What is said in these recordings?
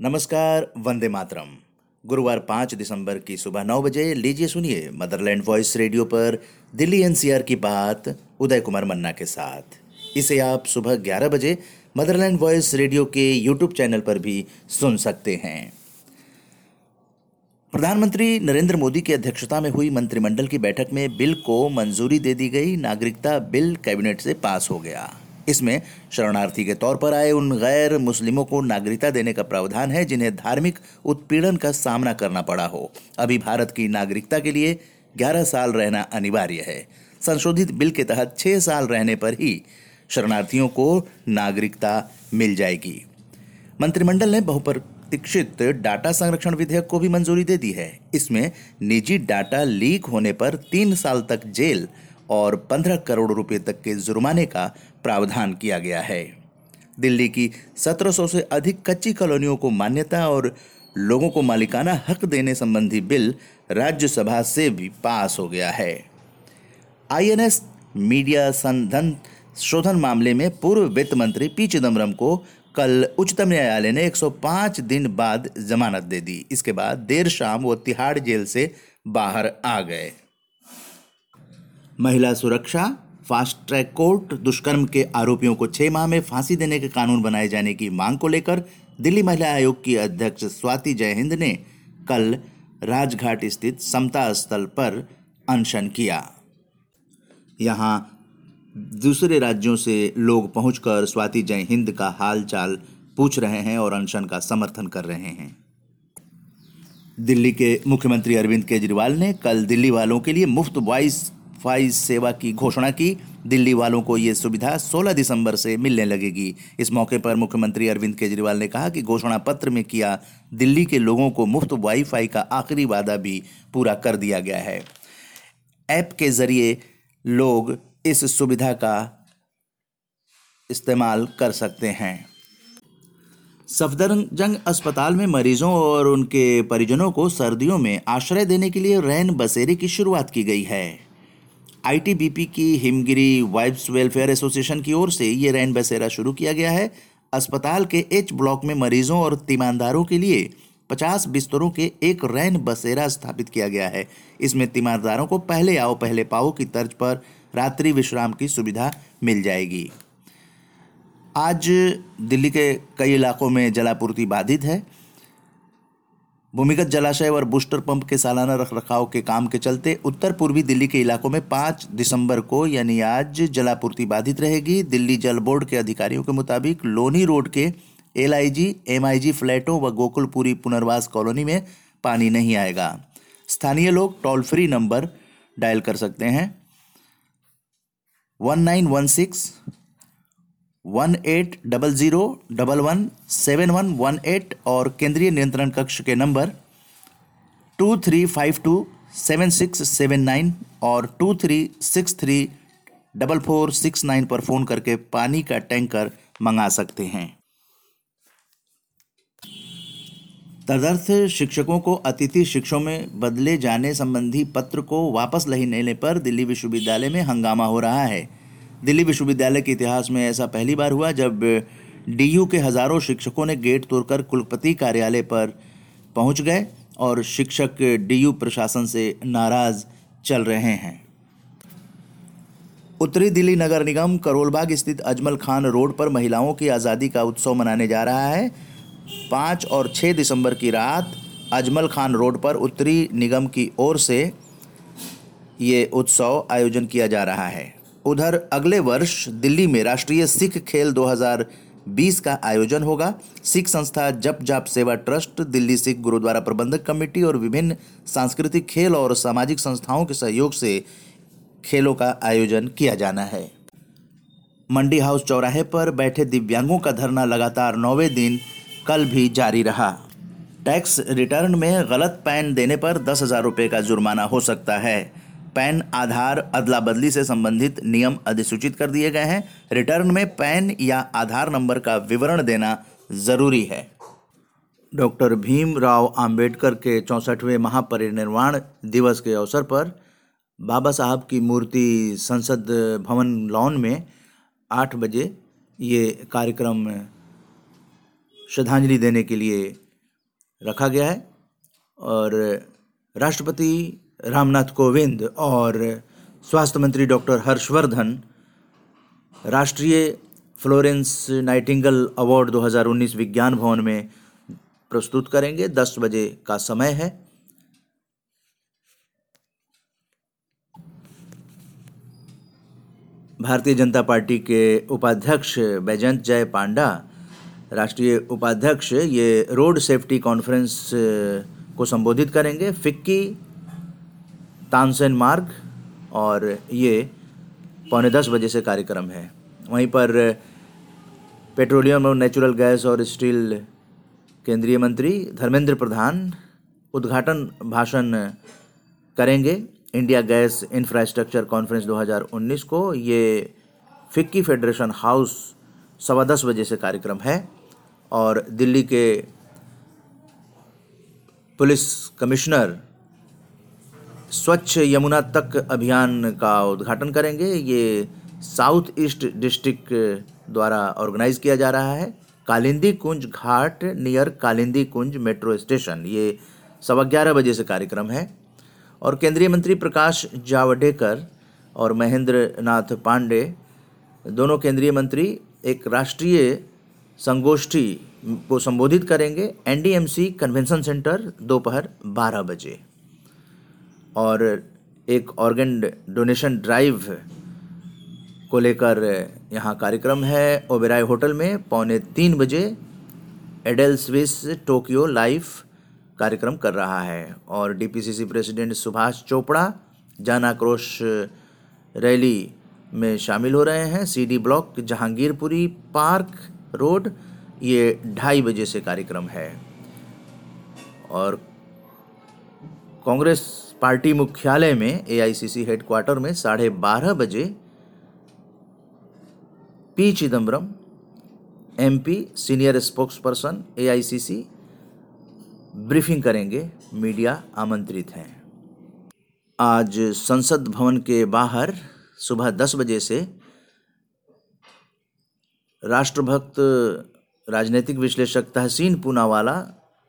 नमस्कार, वंदे मातरम। गुरुवार पाँच दिसंबर की सुबह नौ बजे लीजिए सुनिए मदरलैंड वॉइस रेडियो पर दिल्ली एनसीआर की बात उदय कुमार मन्ना के साथ। इसे आप सुबह ग्यारह बजे मदरलैंड वॉइस रेडियो के यूट्यूब चैनल पर भी सुन सकते हैं। प्रधानमंत्री नरेंद्र मोदी की अध्यक्षता में हुई मंत्रिमंडल की बैठक में बिल को मंजूरी दे दी गई। नागरिकता बिल कैबिनेट से पास हो गया। इसमें शरणार्थी के तौर पर आए उन गैर मुस्लिमों को नागरिकता देने का प्रावधान है जिन्हें धार्मिक उत्पीड़न का सामना करना पड़ा हो। अभी भारत की नागरिकता के लिए 11 साल रहना अनिवार्य है। संशोधित बिल के तहत 6 साल रहने पर ही शरणार्थियों को नागरिकता मिल जाएगी। मंत्रिमंडल ने बहुप्रतीक्षित डाटा संरक्षण विधेयक को भी मंजूरी दे दी है। इसमें निजी डाटा लीक होने पर तीन साल तक जेल और पंद्रह करोड़ रुपए तक के जुर्माने का प्रावधान किया गया है। दिल्ली की 1700 से अधिक कच्ची कॉलोनियों को मान्यता और लोगों को मालिकाना हक देने संबंधी बिल राज्यसभा से भी पास हो गया है। आईएनएस मीडिया संधन शोधन मामले में पूर्व वित्त मंत्री पी चिदम्बरम को कल उच्चतम न्यायालय ने 105 दिन बाद जमानत दे दी। इसके बाद देर शाम वो तिहाड़ जेल से बाहर आ गए। महिला सुरक्षा फास्ट ट्रैक कोर्ट, दुष्कर्म के आरोपियों को छह माह में फांसी देने के कानून बनाए जाने की मांग को लेकर दिल्ली महिला आयोग की अध्यक्ष स्वाति जयहिंद ने कल राजघाट स्थित समता स्थल पर अनशन किया। यहाँ दूसरे राज्यों से लोग पहुंचकर स्वाति जयहिंद का हाल चाल पूछ रहे हैं और अनशन का समर्थन कर रहे हैं। दिल्ली के मुख्यमंत्री अरविंद केजरीवाल ने कल दिल्ली वालों के लिए मुफ़्त वाइस फाई सेवा की घोषणा की। दिल्ली वालों को ये सुविधा 16 दिसंबर से मिलने लगेगी। इस मौके पर मुख्यमंत्री अरविंद केजरीवाल ने कहा कि घोषणा पत्र में किया, दिल्ली के लोगों को मुफ़्त वाईफाई का आखिरी वादा भी पूरा कर दिया गया है। ऐप के ज़रिए लोग इस सुविधा का इस्तेमाल कर सकते हैं। सफदरजंग अस्पताल में मरीजों और उनके परिजनों को सर्दियों में आश्रय देने के लिए रैन बसेरे की शुरुआत की गई है। आईटीबीपी की हिमगिरी वाइफ्स वेलफेयर एसोसिएशन की ओर से ये रैन बसेरा शुरू किया गया है। अस्पताल के एच ब्लॉक में मरीजों और तीमानदारों के लिए 50 बिस्तरों के एक रैन बसेरा स्थापित किया गया है। इसमें तीमानदारों को पहले आओ, पहले पाओ की तर्ज पर रात्रि विश्राम की सुविधा मिल जाएगी। आज दिल्ली के कई इलाकों में जलापूर्ति बाधित है। भूमिगत जलाशय और बूस्टर पंप के सालाना रख रखाव के काम के चलते उत्तर पूर्वी दिल्ली के इलाकों में पाँच दिसंबर को, यानी आज, जलापूर्ति बाधित रहेगी। दिल्ली जल बोर्ड के अधिकारियों के मुताबिक लोनी रोड के एल आई फ्लैटों व गोकुलपुरी पुनर्वास कॉलोनी में पानी नहीं आएगा। स्थानीय लोग टोल फ्री नंबर डायल कर सकते हैं। One nine one six one eight double zero double one seven one one eight और केंद्रीय नियंत्रण कक्ष के number two three five two seven six seven nine और two three six three double four six nine पर phone करके पानी का टैंकर मंगा सकते हैं। तदर्थ शिक्षकों को अतिथि शिक्षकों में बदले जाने संबंधी पत्र को वापस नहीं लेने पर दिल्ली विश्वविद्यालय में हंगामा हो रहा है। दिल्ली विश्वविद्यालय के इतिहास में ऐसा पहली बार हुआ जब डीयू के हज़ारों शिक्षकों ने गेट तोड़कर कुलपति कार्यालय पर पहुँच गए और शिक्षक डीयू प्रशासन से नाराज़ चल रहे हैं। उत्तरी दिल्ली नगर निगम करोलबाग स्थित अजमल खान रोड पर महिलाओं की आज़ादी का उत्सव मनाने जा रहा है। पाँच और छः दिसंबर की रात अजमल खान रोड पर उत्तरी निगम की ओर से ये उत्सव आयोजन किया जा रहा है। उधर अगले वर्ष दिल्ली में राष्ट्रीय सिख खेल 2020 का आयोजन होगा। सिख संस्था जप जाप सेवा ट्रस्ट, दिल्ली सिख गुरुद्वारा प्रबंधक कमेटी और विभिन्न सांस्कृतिक खेल और सामाजिक संस्थाओं के सहयोग से खेलों का आयोजन किया जाना है। मंडी हाउस चौराहे पर बैठे दिव्यांगों का धरना लगातार नौवे दिन कल भी जारी रहा। टैक्स रिटर्न में गलत पैन देने पर दस हज़ार रुपये का जुर्माना हो सकता है। पैन आधार अदला बदली से संबंधित नियम अधिसूचित कर दिए गए हैं। रिटर्न में पैन या आधार नंबर का विवरण देना ज़रूरी है। डॉक्टर भीमराव अंबेडकर के चौंसठवें महापरिनिर्वाण दिवस के अवसर पर बाबा साहब की मूर्ति संसद भवन लॉन में आठ बजे ये कार्यक्रम श्रद्धांजलि देने के लिए रखा गया है और राष्ट्रपति रामनाथ कोविंद और स्वास्थ्य मंत्री डॉक्टर हर्षवर्धन राष्ट्रीय फ्लोरेंस नाइटिंगल अवार्ड 2019 विज्ञान भवन में प्रस्तुत करेंगे। 10 बजे का समय है। भारतीय जनता पार्टी के उपाध्यक्ष बैजंत जय पांडा, राष्ट्रीय उपाध्यक्ष ये रोड सेफ्टी कॉन्फ्रेंस को संबोधित करेंगे। फिक्की तानसेन मार्ग और ये पौने दस बजे से कार्यक्रम है। वहीं पर पेट्रोलियम और नेचुरल गैस और स्टील केंद्रीय मंत्री धर्मेंद्र प्रधान उद्घाटन भाषण करेंगे। इंडिया गैस इंफ्रास्ट्रक्चर कॉन्फ्रेंस 2019 को। ये फिक्की फेडरेशन हाउस सवा दस बजे से कार्यक्रम है और दिल्ली के पुलिस कमिश्नर स्वच्छ यमुना तक अभियान का उद्घाटन करेंगे। ये साउथ ईस्ट डिस्ट्रिक्ट द्वारा ऑर्गेनाइज किया जा रहा है। Kalindi Kunj Ghat near Kalindi Kunj metro station ये सवा ग्यारह बजे से कार्यक्रम है। और केंद्रीय मंत्री प्रकाश जावड़ेकर और महेंद्र नाथ पांडे, दोनों केंद्रीय मंत्री एक राष्ट्रीय संगोष्ठी को संबोधित करेंगे। एनडीएमसी कन्वेंशन सेंटर दोपहर 12 बजे। और एक ऑर्गन डोनेशन ड्राइव को लेकर यहाँ कार्यक्रम है ओबेराय होटल में पौने तीन बजे एडेल स्विस टोक्यो लाइफ कार्यक्रम कर रहा है और डीपीसीसी प्रेसिडेंट सुभाष चोपड़ा, जन आक्रोश रैली में शामिल हो रहे हैं। CD block Jahangirpuri park road, ये ढाई बजे से कार्यक्रम है। और कांग्रेस पार्टी मुख्यालय में एआईसीसी हेडक्वार्टर में साढ़े बारह बजे P Chidambaram MP senior spokesperson AICC briefing करेंगे। मीडिया आमंत्रित हैं। आज संसद भवन के बाहर सुबह दस बजे से राष्ट्रभक्त, राजनीतिक विश्लेषक तहसीन पूनावाला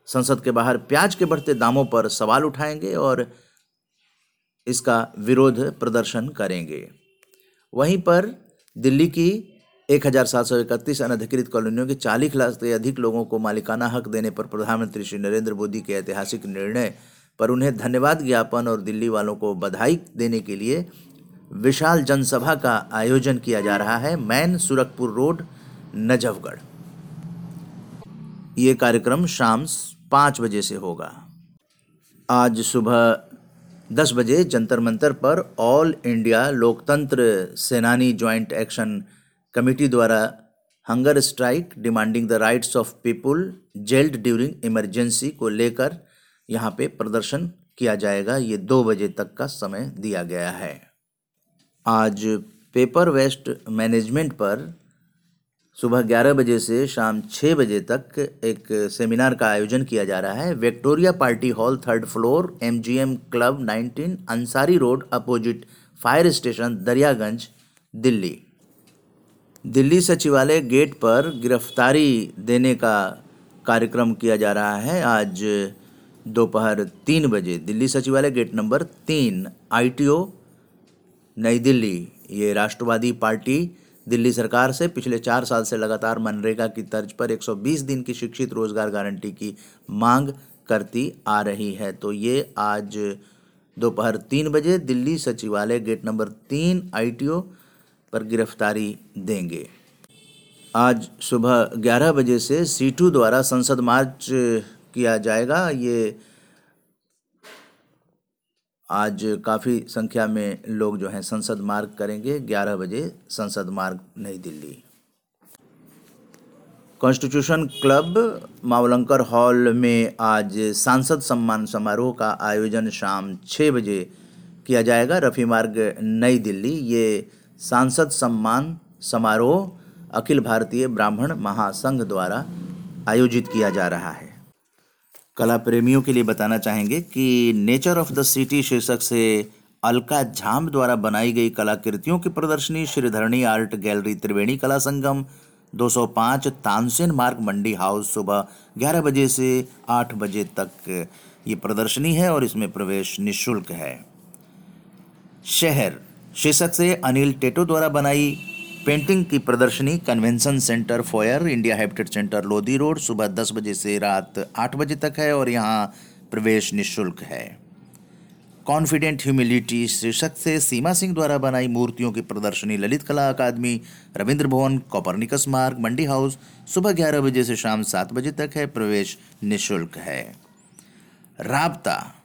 संसद के बाहर प्याज के बढ़ते दामों पर सवाल उठाएँगे और इसका विरोध प्रदर्शन करेंगे। वहीं पर दिल्ली की एक हज़ार सात सौ इकतीस अनधिकृत कॉलोनियों के चालीस लाख से अधिक लोगों को मालिकाना हक देने पर प्रधानमंत्री श्री नरेंद्र मोदी के ऐतिहासिक निर्णय पर उन्हें धन्यवाद ज्ञापन और दिल्ली वालों को बधाई देने के लिए विशाल जनसभा का आयोजन किया जा रहा है, मैन सुरखपुर रोड, नजफगढ़। ये कार्यक्रम शाम पाँच बजे से होगा। आज सुबह दस बजे जंतर मंतर पर ऑल इंडिया लोकतंत्र सेनानी ज्वाइंट एक्शन कमेटी द्वारा hunger strike demanding the rights of people jailed during emergency को लेकर यहाँ पे प्रदर्शन किया जाएगा। ये दो बजे तक का समय दिया गया है। आज पेपर वेस्ट मैनेजमेंट पर सुबह 11 बजे से शाम 6 बजे तक एक सेमिनार का आयोजन किया जा रहा है। Victoria party hall, third floor MGM club 19 Ansari road, opposite fire station, Daryaganj, Delhi. Delhi सचिवालय गेट पर गिरफ्तारी देने का कार्यक्रम किया जा रहा है। आज दोपहर तीन बजे दिल्ली सचिवालय गेट नंबर तीन, आईटीओ, नई दिल्ली, ये राष्ट्रवादी पार्टी दिल्ली सरकार से पिछले चार साल से लगातार मनरेगा की तर्ज पर 120 दिन की शिक्षित रोज़गार गारंटी की मांग करती आ रही है। तो ये आज दोपहर तीन बजे दिल्ली सचिवालय गेट नंबर तीन आईटीओ पर गिरफ्तारी देंगे। आज सुबह 11 बजे से सीटू द्वारा संसद मार्च किया जाएगा। ये आज काफ़ी संख्या में लोग जो हैं संसद मार्ग करेंगे। 11 बजे संसद मार्ग, नई Delhi. Constitution Club, Mavalankar hall में आज सांसद सम्मान समारोह का आयोजन शाम छः बजे किया जाएगा। रफ़ी मार्ग, नई दिल्ली, ये सांसद सम्मान समारोह अखिल भारतीय ब्राह्मण महासंघ द्वारा आयोजित किया जा रहा है। कला प्रेमियों के लिए बताना चाहेंगे कि नेचर ऑफ़ द सिटी शीर्षक से अलका झाम द्वारा बनाई गई कलाकृतियों की प्रदर्शनी श्रीधरणी आर्ट गैलरी त्रिवेणी कला संगम 205 तानसेन मार्ग मंडी हाउस सुबह 11 बजे से 8 बजे तक ये प्रदर्शनी है और इसमें प्रवेश निशुल्क है। शहर शीर्षक से अनिल टेटो द्वारा बनाई पेंटिंग की प्रदर्शनी convention centre foyer, India Habitat Centre Lodhi road, सुबह 10 बजे से रात आठ बजे तक है और यहाँ प्रवेश निशुल्क है। कॉन्फिडेंट ह्यूमिलिटी शीर्षक से सीमा सिंह द्वारा बनाई मूर्तियों की प्रदर्शनी, ललित कला अकादमी, रविंद्र भवन, कोपरनिकस मार्ग, मंडी हाउस, सुबह ग्यारह बजे से शाम सात बजे तक है, प्रवेश निःशुल्क है। राबता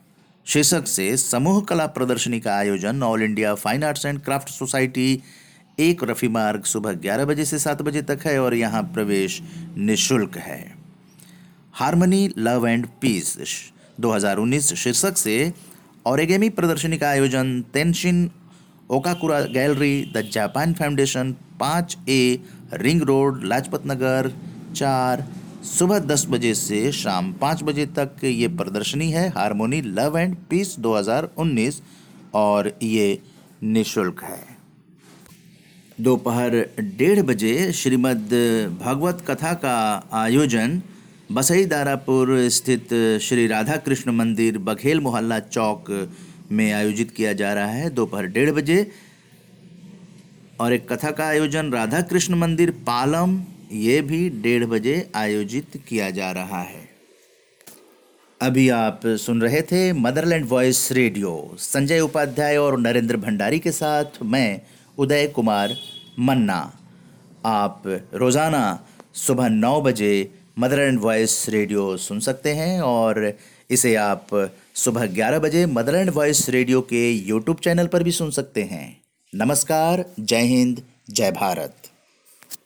शीर्षक से, समूह कला प्रदर्शनी का आयोजन, All India Fine Arts and Craft Society एक रफी मार्ग सुबह ग्यारह बजे से सात बजे तक है और यहाँ प्रवेश निशुल्क है। हारमनी, लव एंड पीस 2019 शीर्षक से ओरेगेमी प्रदर्शनी का आयोजन Tenshin Okakura gallery, the Japan Foundation, पाँच A ring road, Lajpat Nagar, चार सुबह दस बजे से शाम पाँच बजे तक ये प्रदर्शनी है। हारमोनी, लव एंड पीस 2019 और ये निशुल्क है। दोपहर डेढ़ बजे श्रीमद् भागवत कथा का आयोजन बसई दारापुर स्थित श्री राधा कृष्ण मंदिर बघेल मोहल्ला चौक में आयोजित किया जा रहा है। दोपहर डेढ़ बजे और एक कथा का आयोजन राधा कृष्ण मंदिर पालम, ये भी डेढ़ बजे आयोजित किया जा रहा है। अभी आप सुन रहे थे Motherland Voice Radio. Sanjay Upadhyay और नरेंद्र भंडारी के साथ मैं, उदय कुमार मन्ना। आप रोज़ाना सुबह नौ बजे मदर एंड वॉइस रेडियो सुन सकते हैं और इसे आप सुबह 11 बजे मदर एंड वॉइस रेडियो के यूट्यूब चैनल पर भी सुन सकते हैं। नमस्कार, जय हिंद, जय भारत।